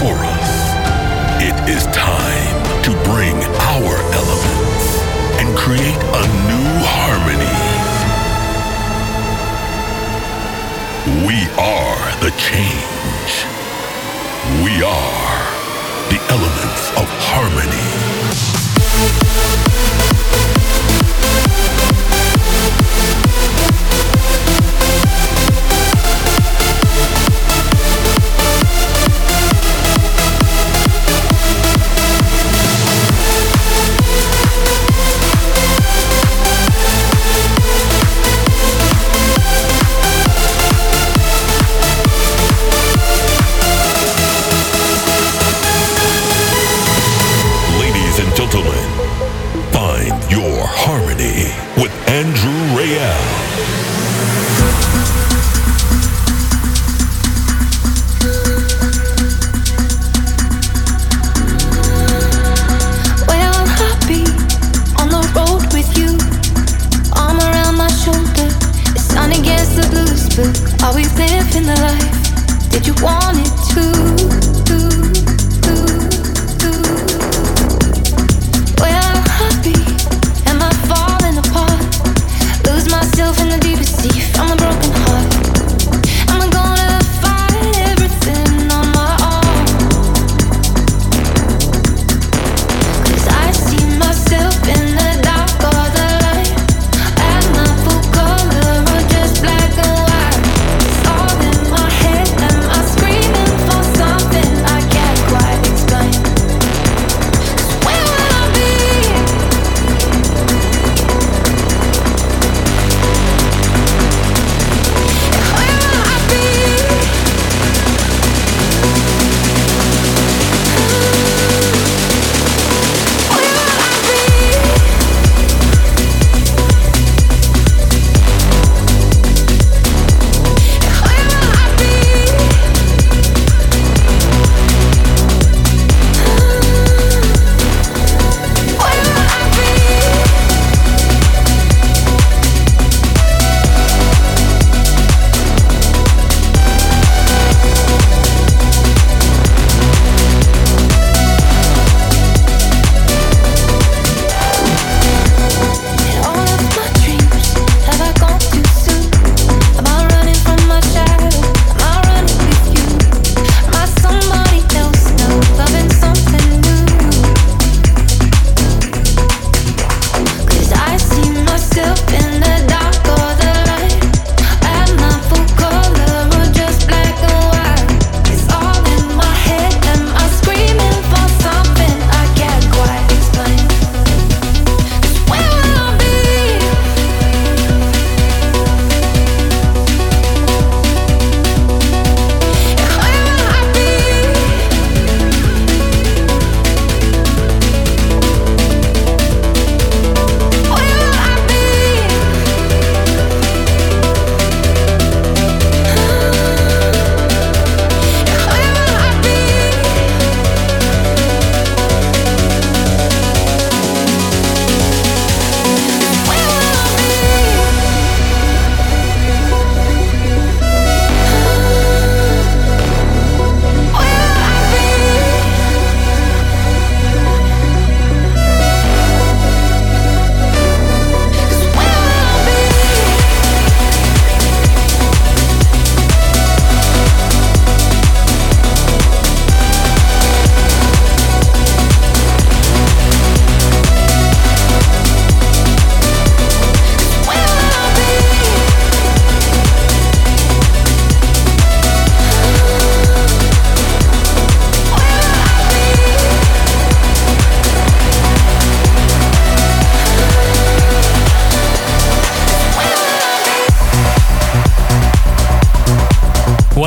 for us. It is time to bring our elements and create a new harmony. We are the change. We are the elements of harmony.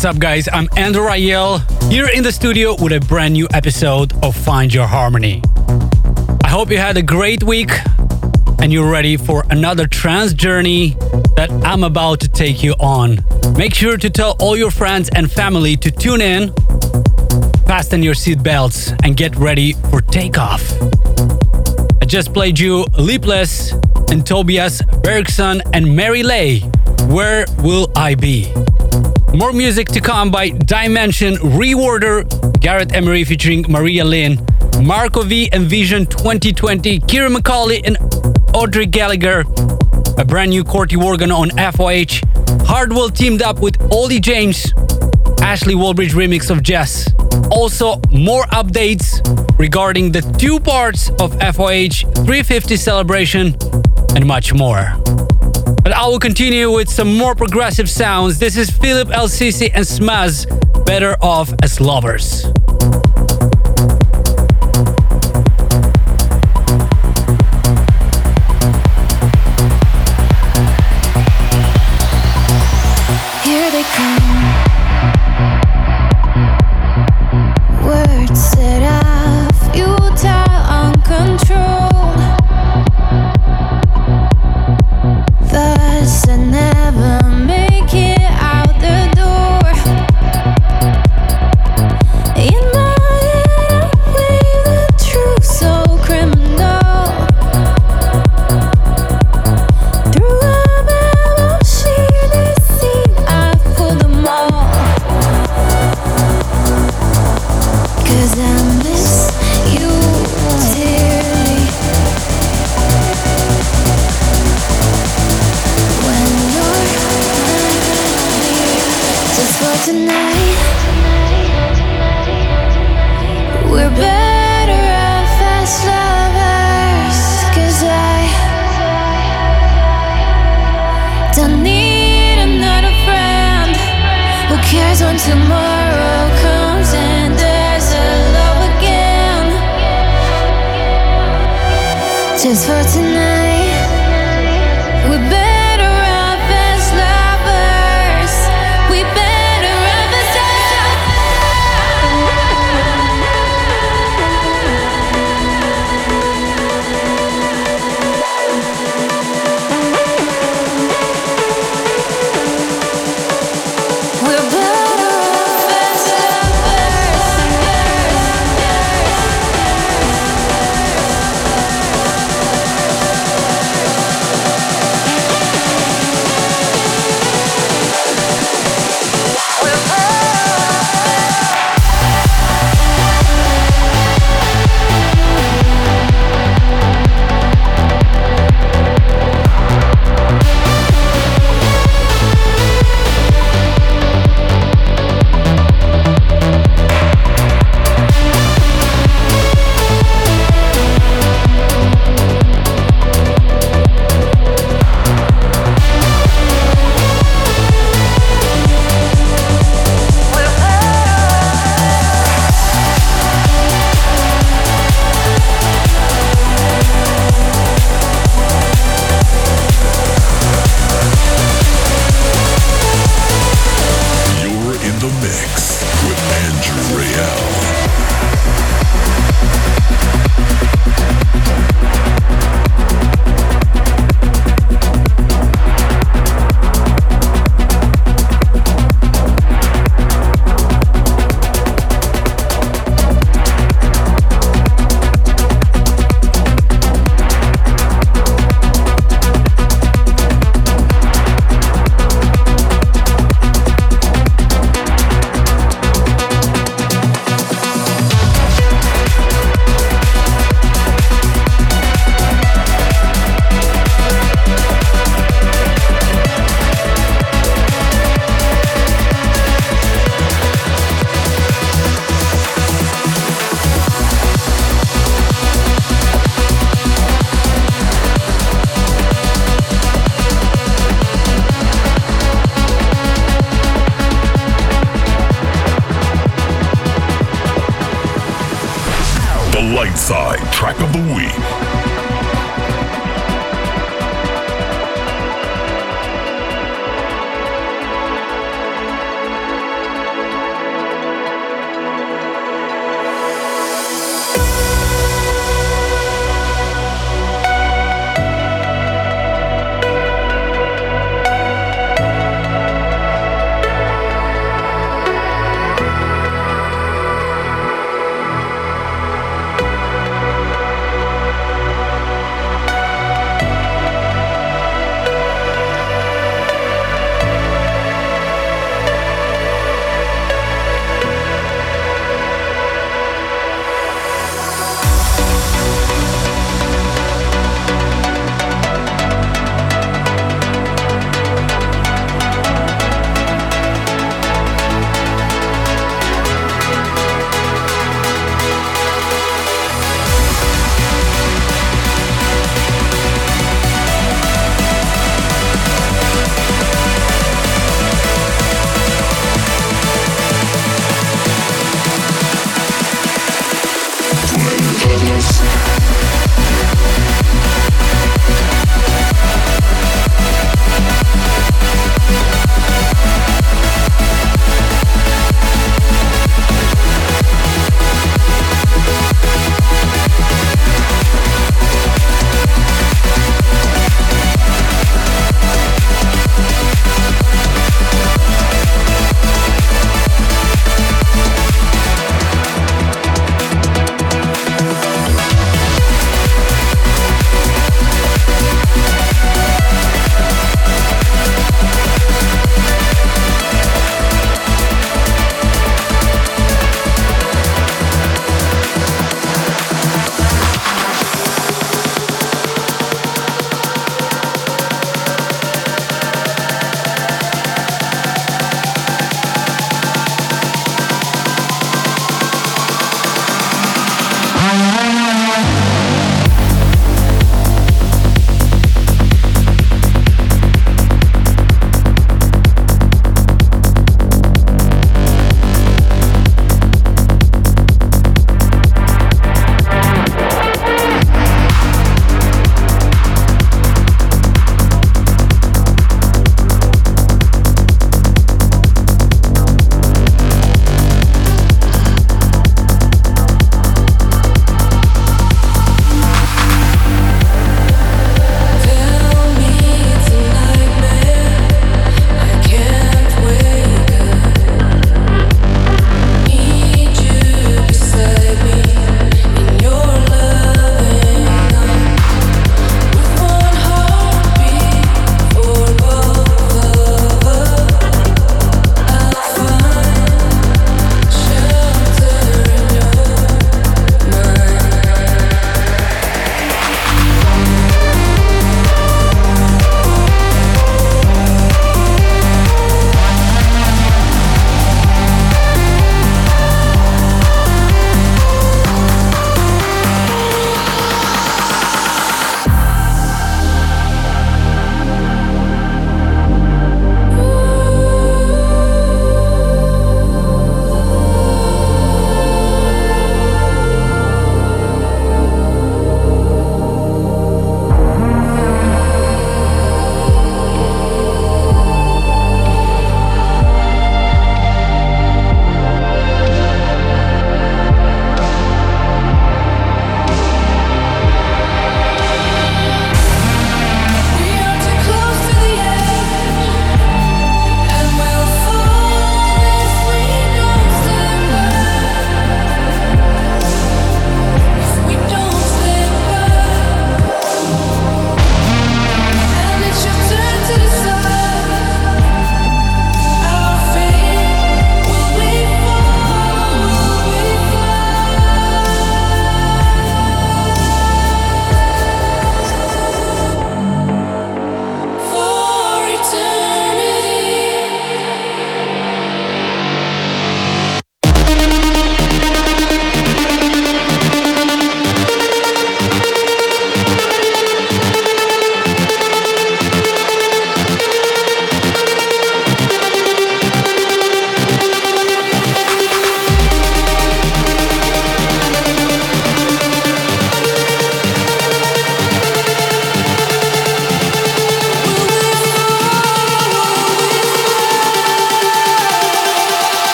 What's up, guys? I'm Andrew Rayel here in the studio with a brand new episode of Find Your Harmony. I hope you had a great week and you're ready for another trance journey that I'm about to take you on. Make sure to tell all your friends and family to tune in, fasten your seatbelts, and get ready for takeoff. I just played you Lipless and Tobias Bergson and Mary Leay. Where will I be? More music to come by Dimension, Reorder, Gareth Emery featuring Maria Lynn, Marco V and Vision 2020, Ciaran McAuley and Audrey Gallagher, a brand new Corti Organ on FYH, Hardwell teamed up with Olly James, Ashley Wallbridge remix of JES. Also, more updates regarding the two parts of FYH 350 celebration and much more. But I will continue with some more progressive sounds. This is Philippe El Sisi and Smaz, Better Off as Lovers.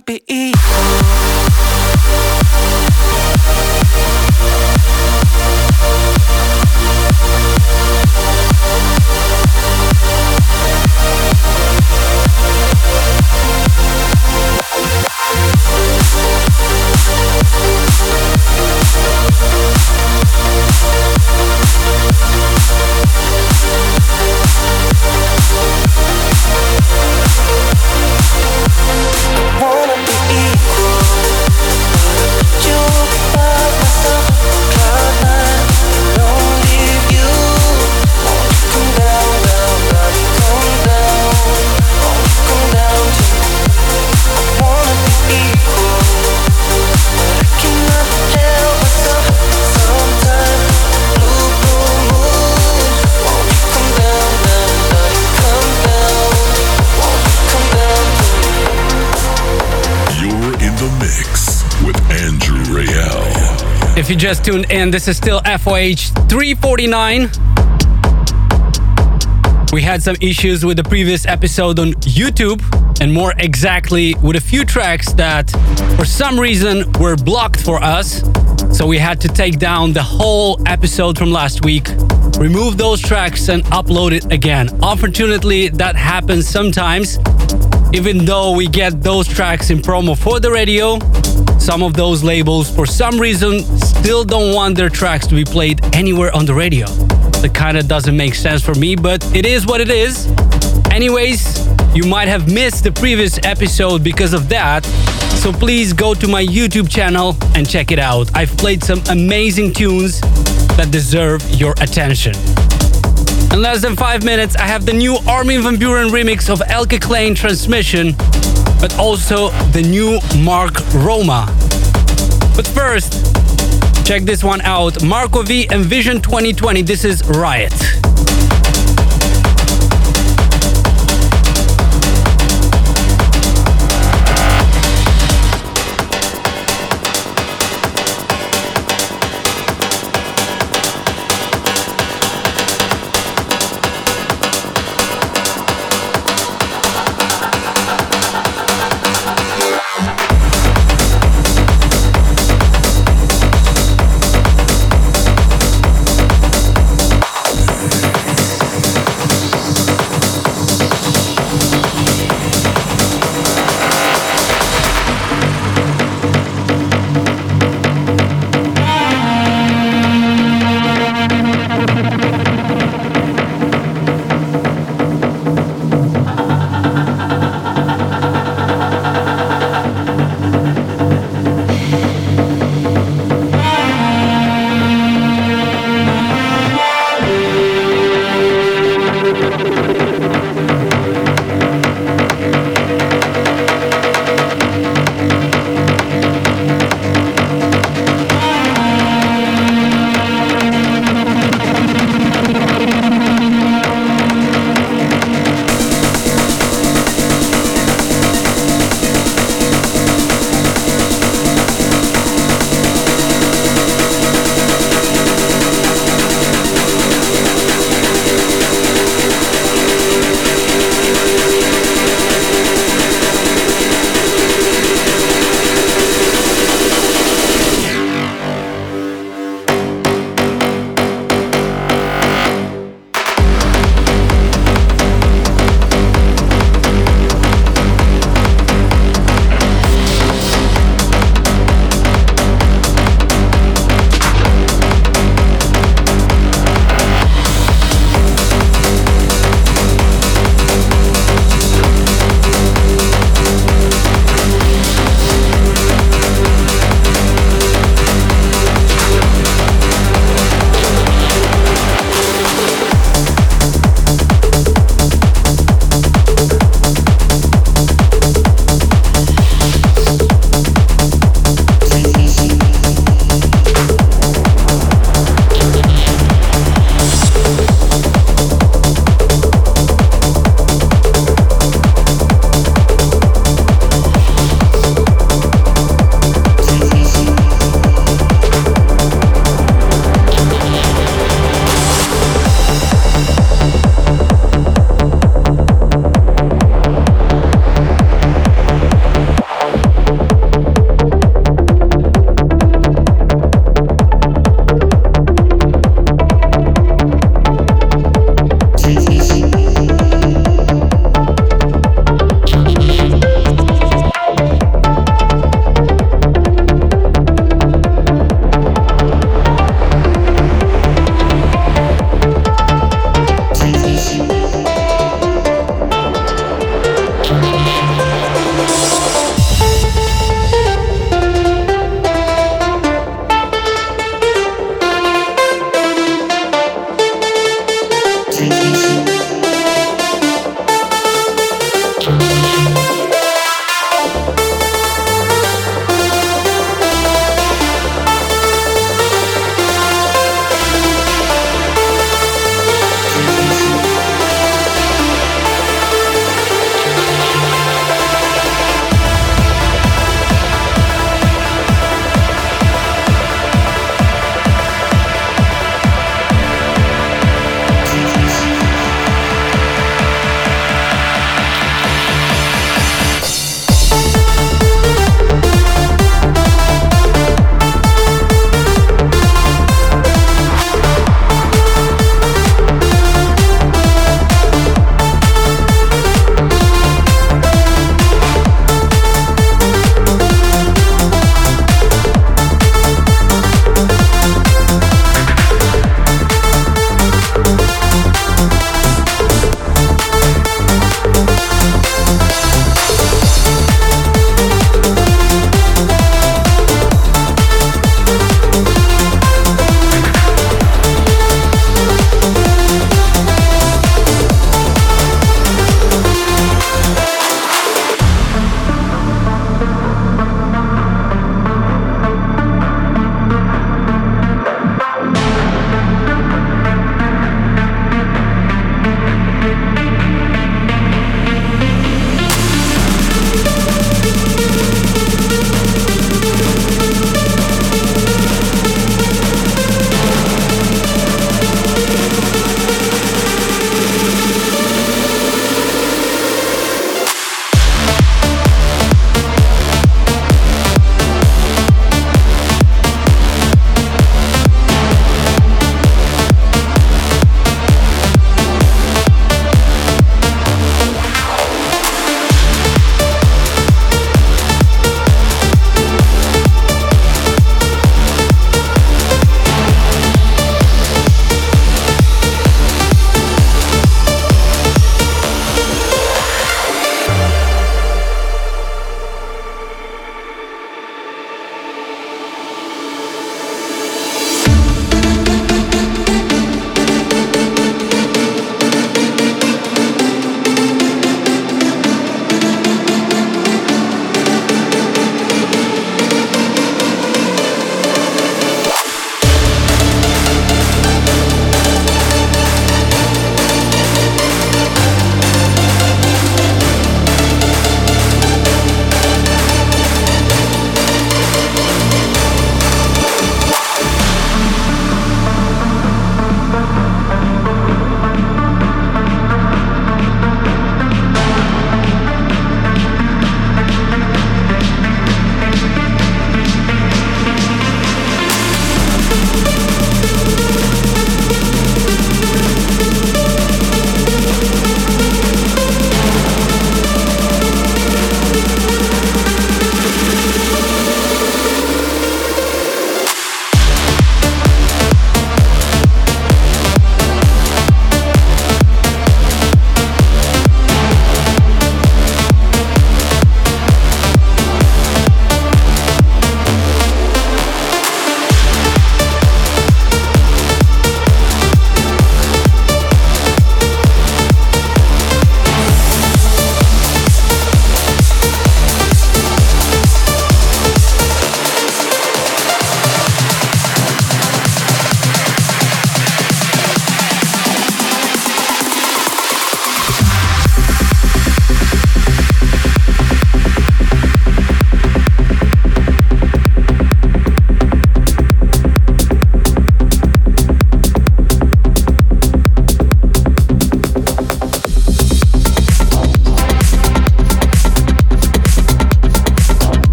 couldn't be. If you just tuned in, this is still FYH 349. We had some issues with the previous episode on YouTube, and more exactly with a few tracks that, for some reason, were blocked for us. So we had to take down the whole episode from last week, remove those tracks, and upload it again. Unfortunately, that happens sometimes. Even though we get those tracks in promo for the radio, some of those labels, for some reason, still don't want their tracks to be played anywhere on the radio. That kind of doesn't make sense for me, but it is what it is. Anyways, you might have missed the previous episode because of that, so please go to my YouTube channel and check it out. I've played some amazing tunes that deserve your attention. In less than five minutes, I have the new Armin van Buuren remix of Eelke Kleijn Transmission but also the new Mark Roma. But first, check this one out Marco V and Vision 2020. This is Riot.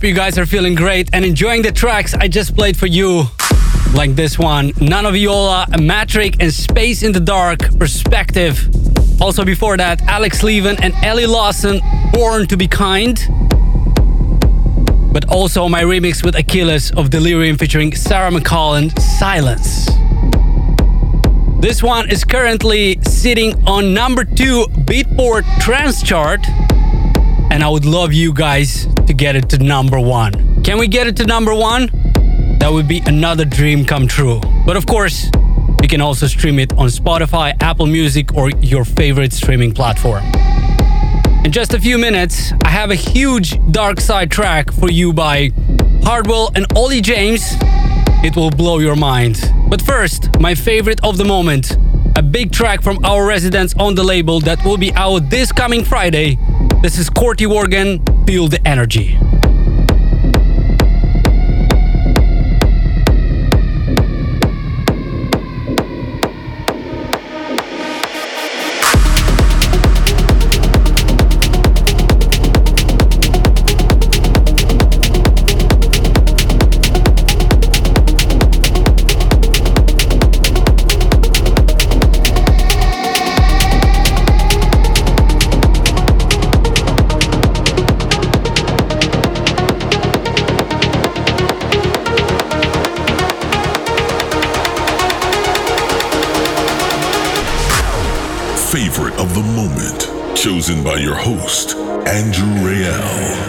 Hope you guys are feeling great and enjoying the tracks I just played for you. Like this one, Nana Viola, MatricK, and Space in the Dark, Perspective. Also before that, Alex Leavon and Ellie Lawson, Born to be Kind. But also my remix with Achilles of Delerium featuring Sarah McLachlan, Silence. This one is currently sitting on number two Beatport Trance Chart. And I would love you guys to get it to number one. Can we get it to number one? That would be another dream come true. But of course, you can also stream it on Spotify, Apple Music, or your favorite streaming platform. In just a few minutes, I have a huge dark side track for you by Hardwell and Olly James it will blow your mind. But first, my favorite of the moment a big track from our residents on the label that will be out this coming Friday. This is Corti Organ, Feel the Energy. Chosen by your host, Andrew Rayel.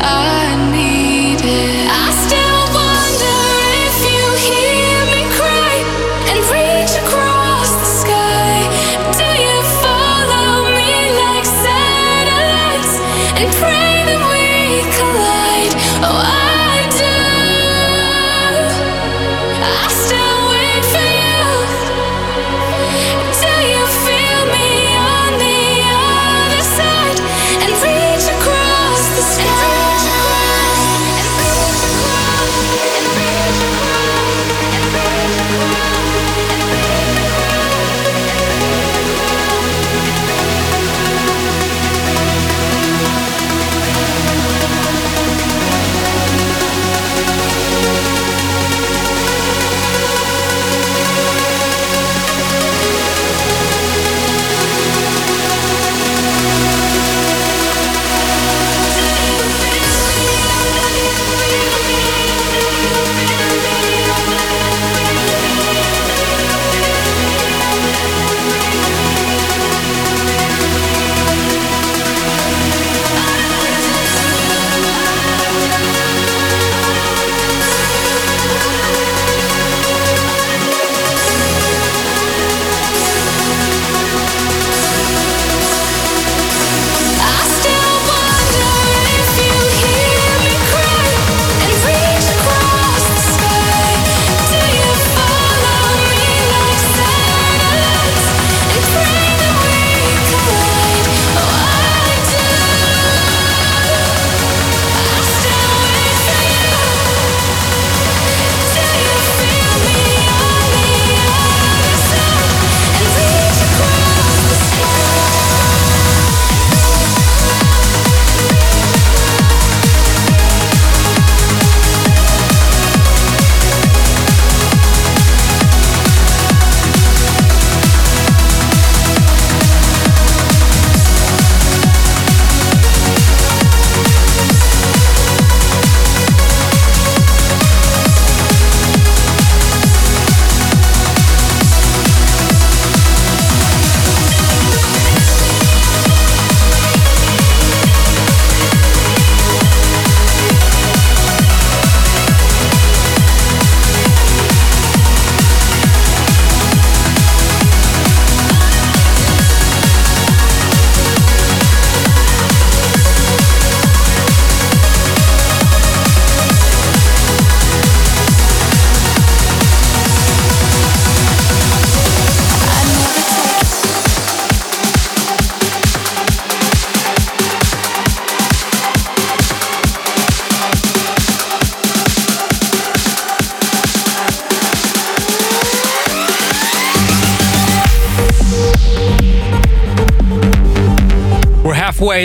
I needed.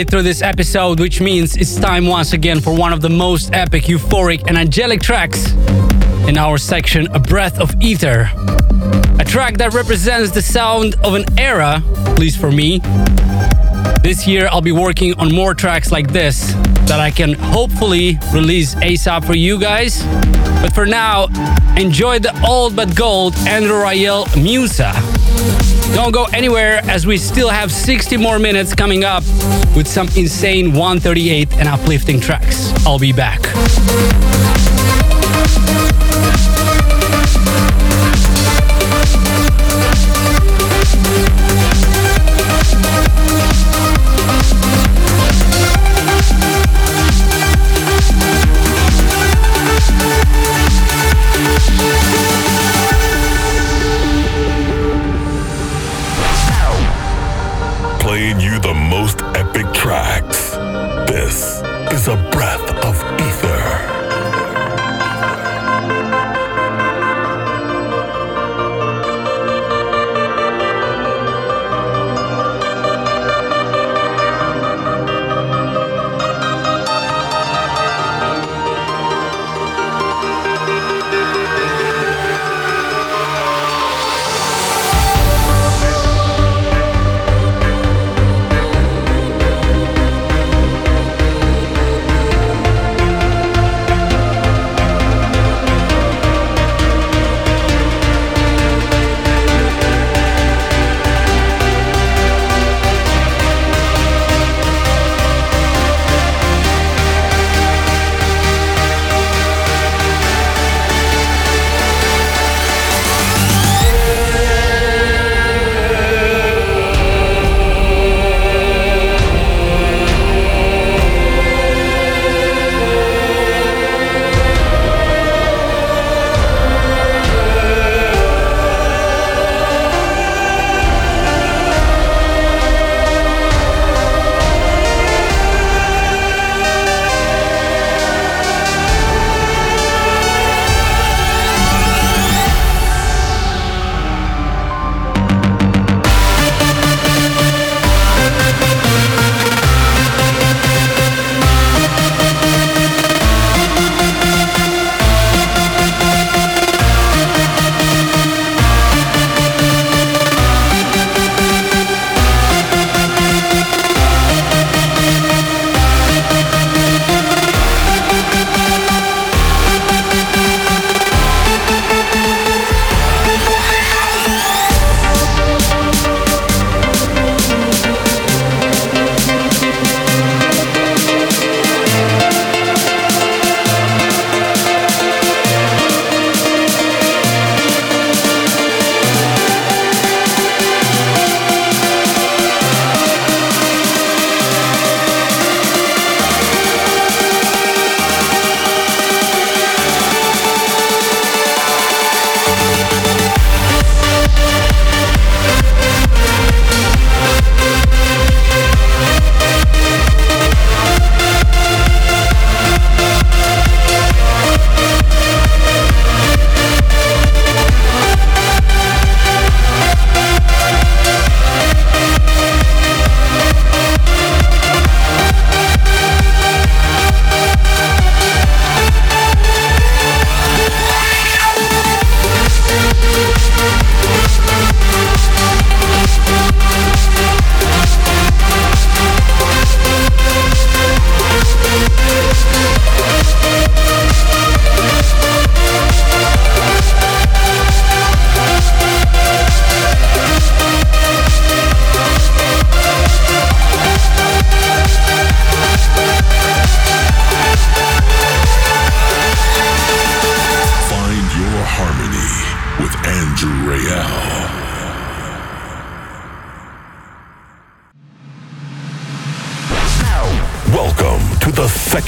Halfway through this episode, which means it's time once again for one of the most epic, euphoric, and angelic tracks in our section, A Breath of Aether. A track that represents the sound of an era, at least for me. This year, I'll be working on more tracks like this that I can hopefully release ASAP for you guys. But for now, enjoy the old but gold Andrew Rayel Musa. Don't go anywhere as we still have 60 more minutes coming up with some insane 138 and uplifting tracks. I'll be back.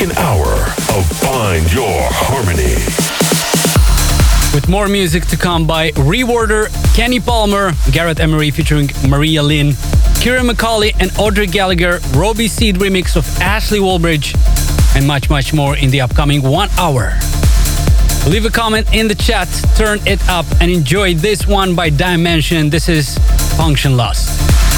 Second hour of Find Your Harmony. With more music to come by ReOrder, Kenny Palmer, Gareth Emery featuring Maria Lynn, Ciaran McAuley and Audrey Gallagher, Robbie Seed remix of Ashley Wallbridge, and much, much more in the upcoming one hour. Leave a comment in the chat, turn it up, and enjoy this one by DIM3NSION. This is Funktionlust.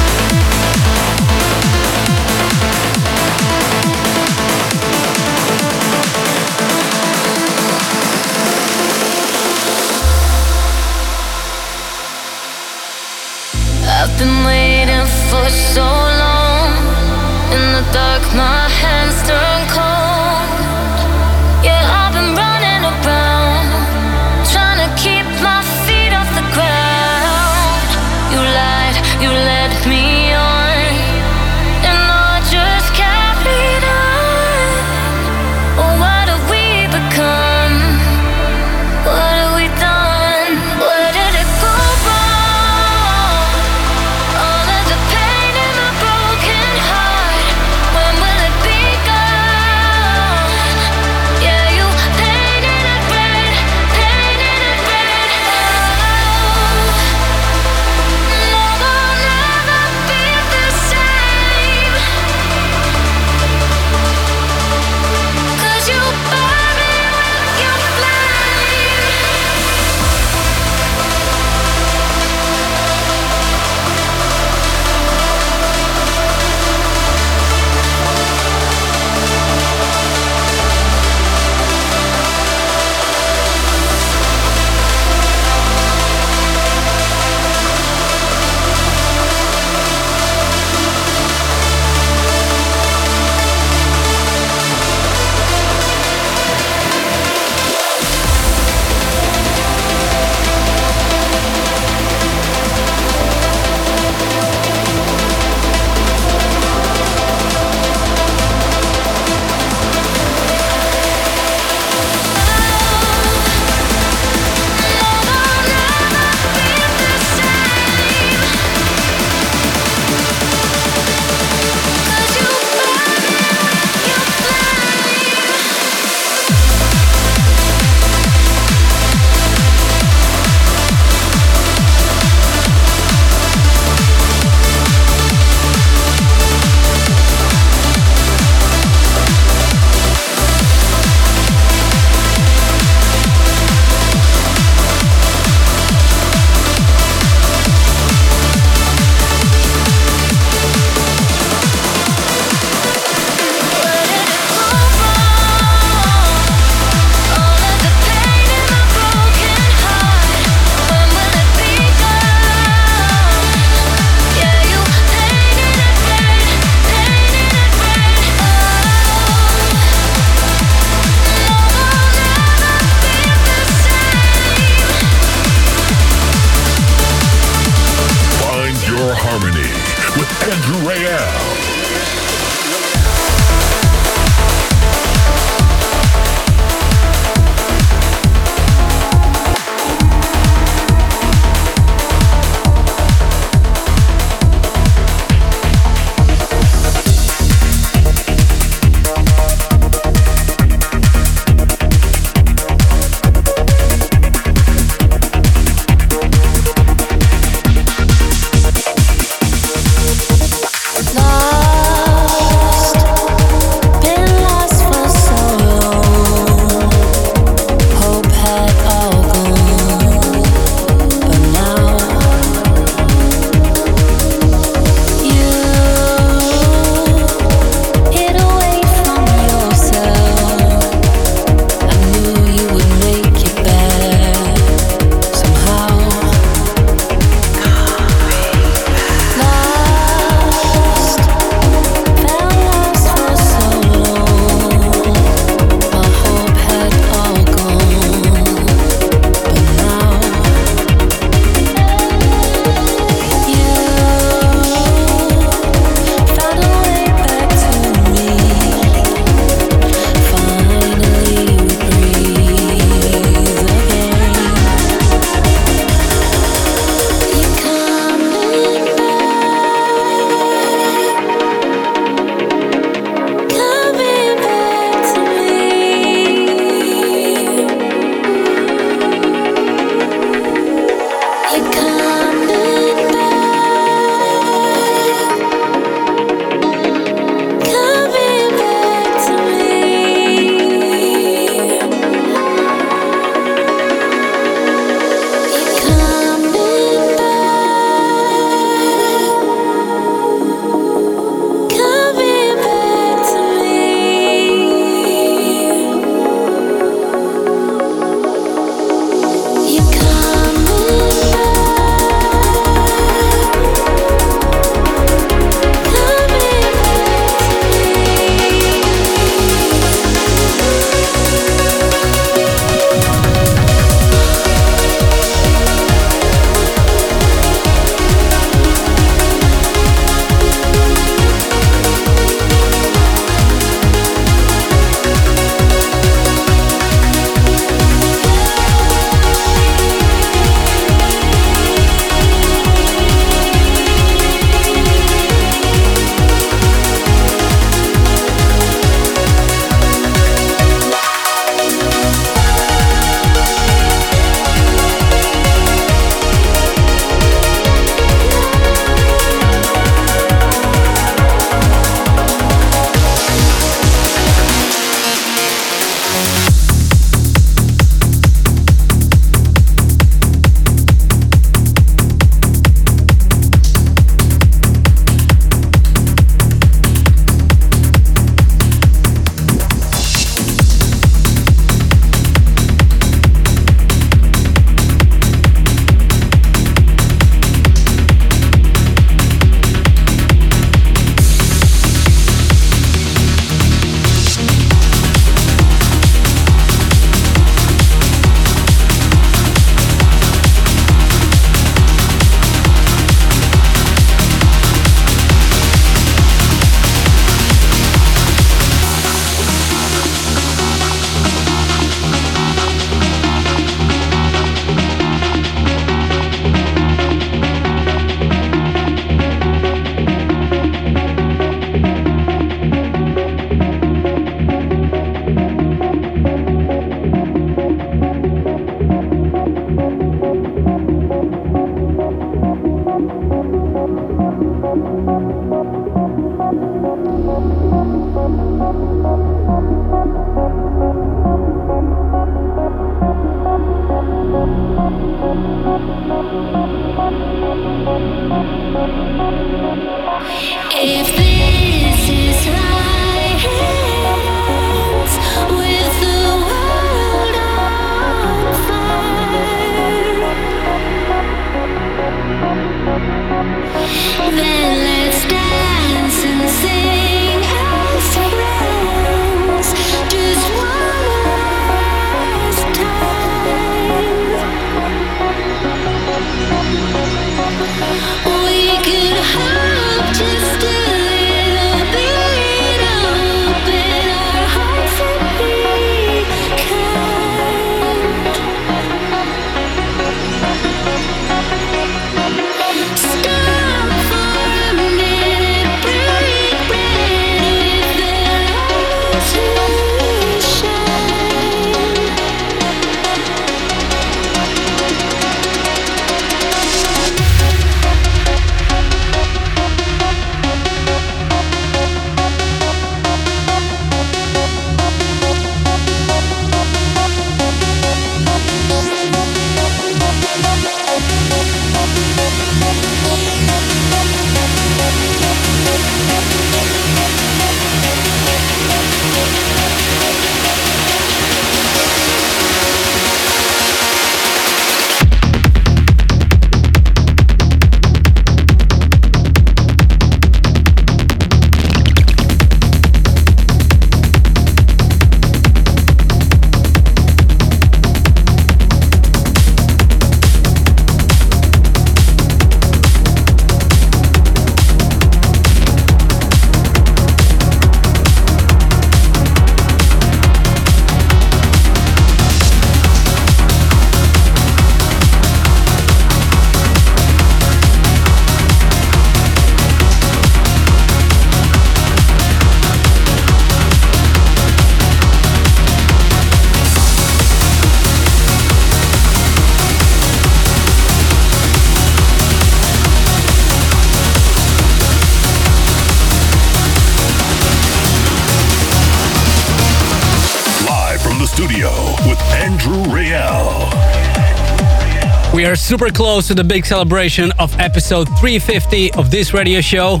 Super close to the big celebration of episode 350 of this radio show.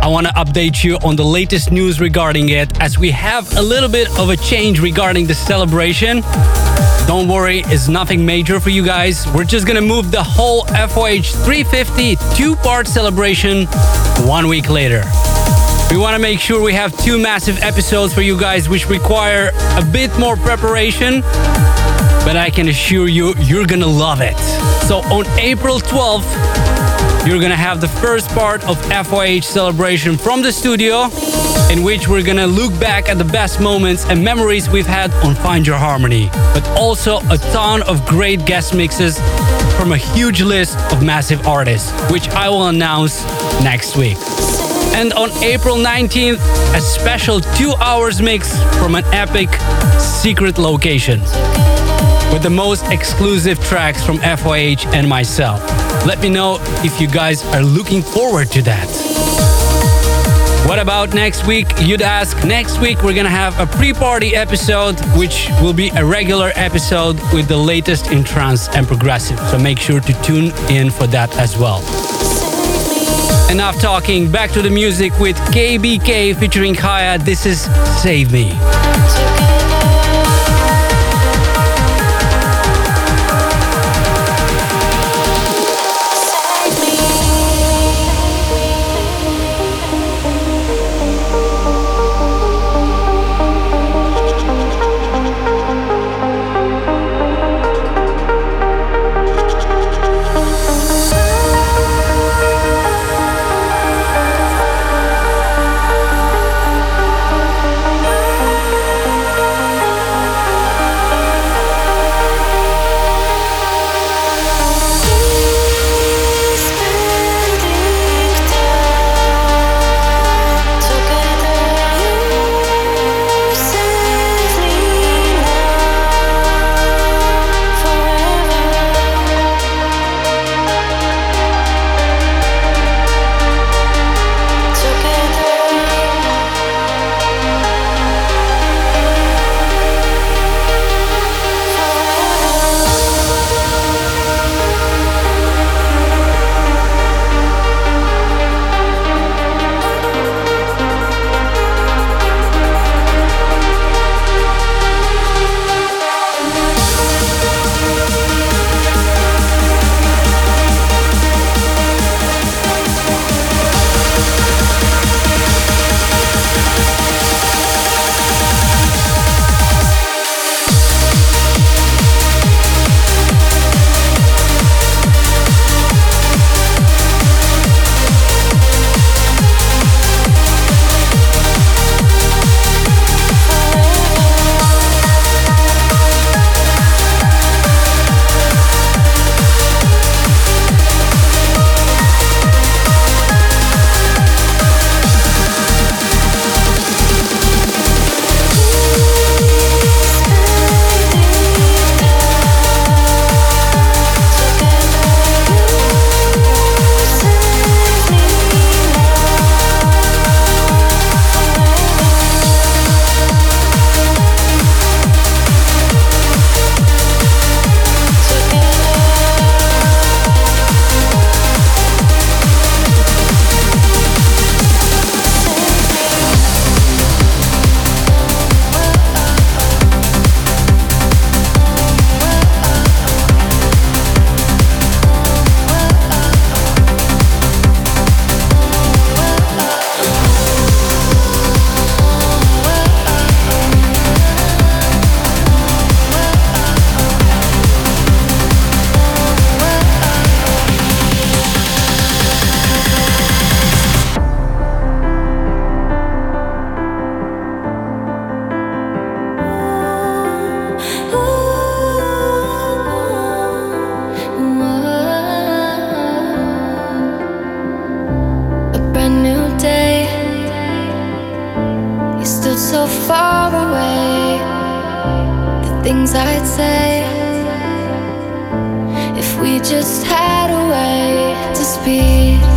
I want to update you on the latest news regarding it as we have a little bit of a change regarding the celebration. Don't worry, it's nothing major for you guys. We're just gonna move the whole FYH 350 two part celebration one week later. We want to make sure we have two massive episodes for you guys, which require a bit more preparation, but I can assure you, you're gonna love it. So on April 12th, you're gonna have the first part of FYH celebration from the studio, in which we're gonna look back at the best moments and memories we've had on Find Your Harmony, but also a ton of great guest mixes from a huge list of massive artists, which I will announce next week. And on April 19th, a special two hours mix from an epic secret location with the most exclusive tracks from FYH and myself. Let me know if you guys are looking forward to that. What about next week? You'd ask. Next week, we're gonna have a pre party episode, which will be a regular episode with the latest in trance and progressive. So make sure to tune in for that as well. Enough talking, back to the music with KBK featuring Haya. This is Save Me. They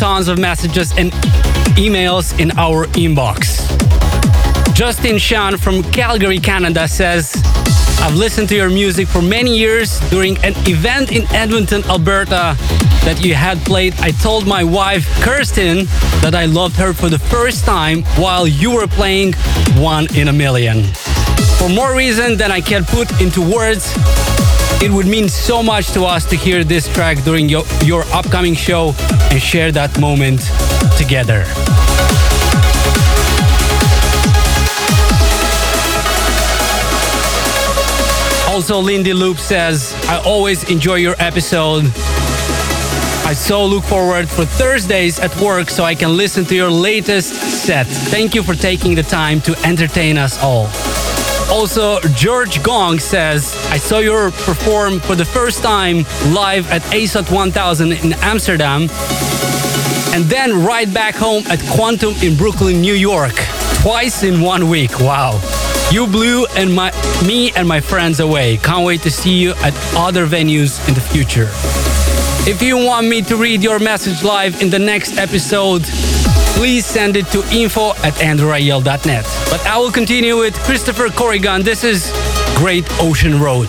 tons of messages and emails in our inbox. Justin Sean from Calgary, Canada says, I've listened to your music for many years during an event in Edmonton, Alberta that you had played. I told my wife, Kirsten, that I loved her for the first time while you were playing One in a Million. For more reason than I can put into words, it would mean so much to us to hear this track during your, your upcoming show and share that moment together. Also, Lindy Loop says, I always enjoy your episode. I so look forward for Thursdays at work so I can listen to your latest set. Thank you for taking the time to entertain us all. Also, George Gong says, I saw you perform for the first time live at ASOT 1000 in Amsterdam and then right back home at Quantum in Brooklyn, New York. Twice in one week. Wow. You blew and my me and my friends away. Can't wait to see you at other venues in the future. If you want me to read your message live in the next episode, please send it to info at andrewrayel.net. But I will continue with Christopher Corrigan. This is Great Ocean Road.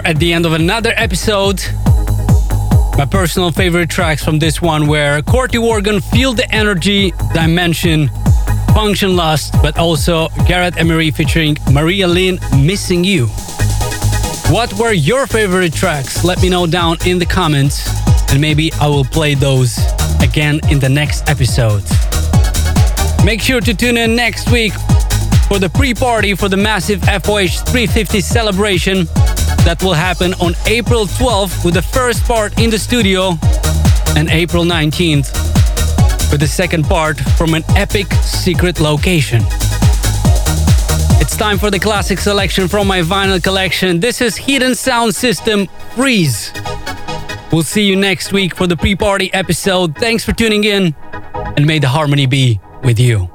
Are at the end of another episode. My personal favorite tracks from this one were Corti Organ, Feel the Energy, DIM3NSION, Function Lust, but also Gareth Emery featuring Maria Lynn, Missing You. What were your favorite tracks? Let me know down in the comments, and maybe I will play those again in the next episode. Make sure to tune in next week for the pre party for the massive FYH 350 celebration that will happen on April 12th with the first part in the studio and April 19th with the second part from an epic secret location. It's time for the classic selection from my vinyl collection. This is Hidden Sound System Freeze. We'll see you next week for the pre party episode. Thanks for tuning in, and may the harmony be with you.